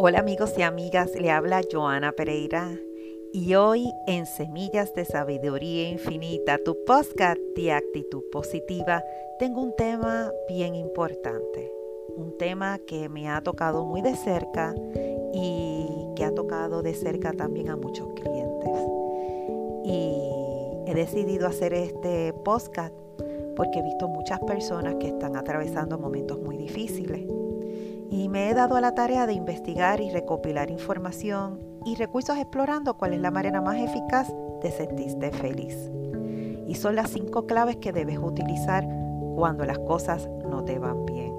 Hola amigos y amigas, le habla Joana Pereira y hoy en Semillas de Sabiduría Infinita, tu podcast de actitud positiva, tengo un tema bien importante, un tema que me ha tocado muy de cerca y que ha tocado de cerca también a muchos clientes. Y he decidido hacer este podcast porque he visto muchas personas que están atravesando momentos muy difíciles y me he dado a la tarea de investigar y recopilar información y recursos explorando cuál es la manera más eficaz de sentirte feliz. Y son las cinco claves que debes utilizar cuando las cosas no te van bien.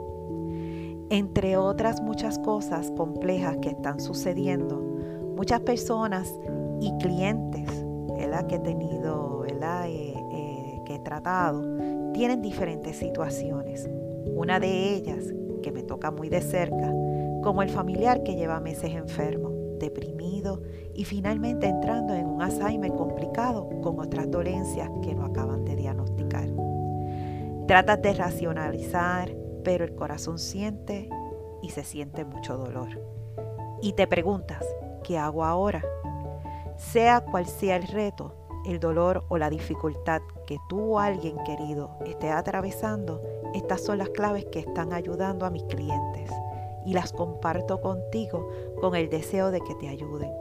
Entre otras muchas cosas complejas que están sucediendo, muchas personas y clientes que he tenido, eh, eh, que he tratado, tienen diferentes situaciones. Una de ellas que me toca muy de cerca, como el familiar que lleva meses enfermo, deprimido y finalmente entrando en un Alzheimer complicado con otras dolencias que no acaban de diagnosticar. Tratas de racionalizar, pero el corazón siente y se siente mucho dolor. Y te preguntas, ¿qué hago ahora? Sea cual sea el reto, el dolor o la dificultad que tú o alguien querido esté atravesando, estas son las claves que están ayudando a mis clientes y las comparto contigo con el deseo de que te ayuden.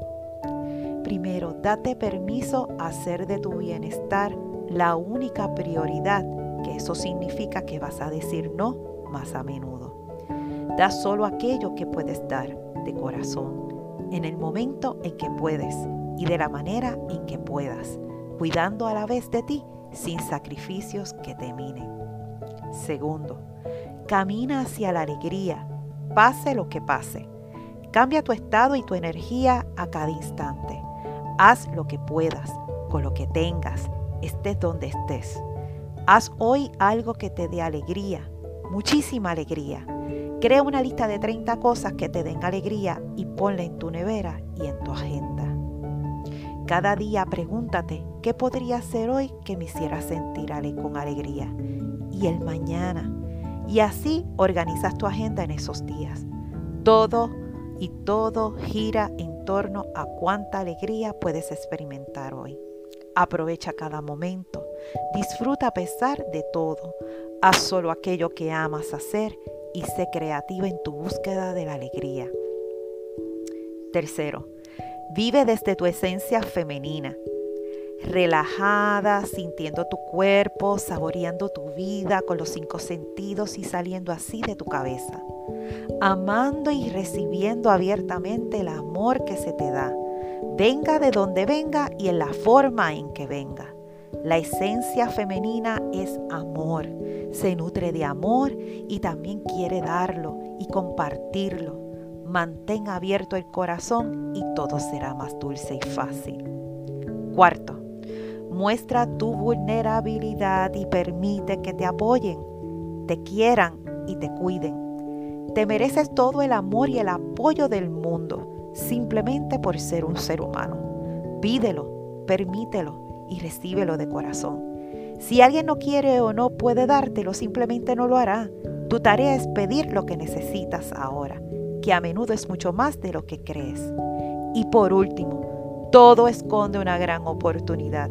Primero, date permiso a hacer de tu bienestar la única prioridad, que eso significa que vas a decir no más a menudo. Da solo aquello que puedes dar de corazón, en el momento en que puedes y de la manera en que puedas, cuidando a la vez de ti sin sacrificios que te minen. Segundo, camina hacia la alegría, pase lo que pase. Cambia tu estado y tu energía a cada instante. Haz lo que puedas, con lo que tengas, estés donde estés. Haz hoy algo que te dé alegría, muchísima alegría. Crea una lista de 30 cosas que te den alegría y ponla en tu nevera y en tu agenda. Cada día pregúntate qué podría hacer hoy que me hiciera sentir con alegría y el mañana. Y así organizas tu agenda en esos días. Todo y todo gira en torno a cuánta alegría puedes experimentar hoy. Aprovecha cada momento. Disfruta a pesar de todo. Haz solo aquello que amas hacer y sé creativa en tu búsqueda de la alegría. Tercero, Vive desde tu esencia femenina, relajada, sintiendo tu cuerpo, saboreando tu vida con los cinco sentidos y saliendo así de tu cabeza, amando y recibiendo abiertamente el amor que se te da, venga de donde venga y en la forma en que venga. La esencia femenina es amor, se nutre de amor y también quiere darlo y compartirlo mantén abierto el corazón y todo será más dulce y fácil. Cuarto, muestra tu vulnerabilidad y permite que te apoyen, te quieran y te cuiden. Te mereces todo el amor y el apoyo del mundo simplemente por ser un ser humano. Pídelo, permítelo y recíbelo de corazón. Si alguien no quiere o no puede dártelo, simplemente no lo hará. Tu tarea es pedir lo que necesitas ahora que a menudo es mucho más de lo que crees. Y por último, todo esconde una gran oportunidad.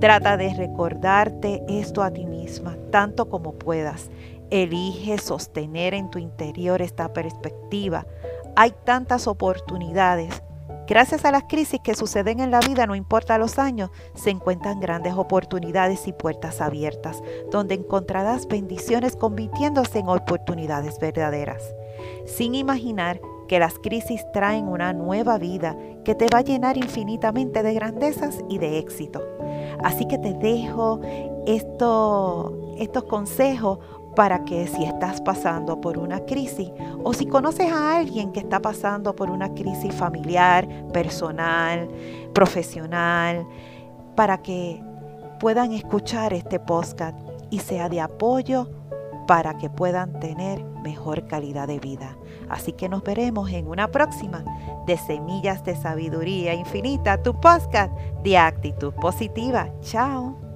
Trata de recordarte esto a ti misma tanto como puedas. Elige sostener en tu interior esta perspectiva. Hay tantas oportunidades. Gracias a las crisis que suceden en la vida, no importa los años, se encuentran grandes oportunidades y puertas abiertas, donde encontrarás bendiciones convirtiéndose en oportunidades verdaderas sin imaginar que las crisis traen una nueva vida que te va a llenar infinitamente de grandezas y de éxito. Así que te dejo estos consejos para que si estás pasando por una crisis o si conoces a alguien que está pasando por una crisis familiar, personal, profesional, para que puedan escuchar este podcast y sea de apoyo para que puedan tener mejor calidad de vida. Así que nos veremos en una próxima de Semillas de Sabiduría Infinita, tu podcast de actitud positiva. Chao.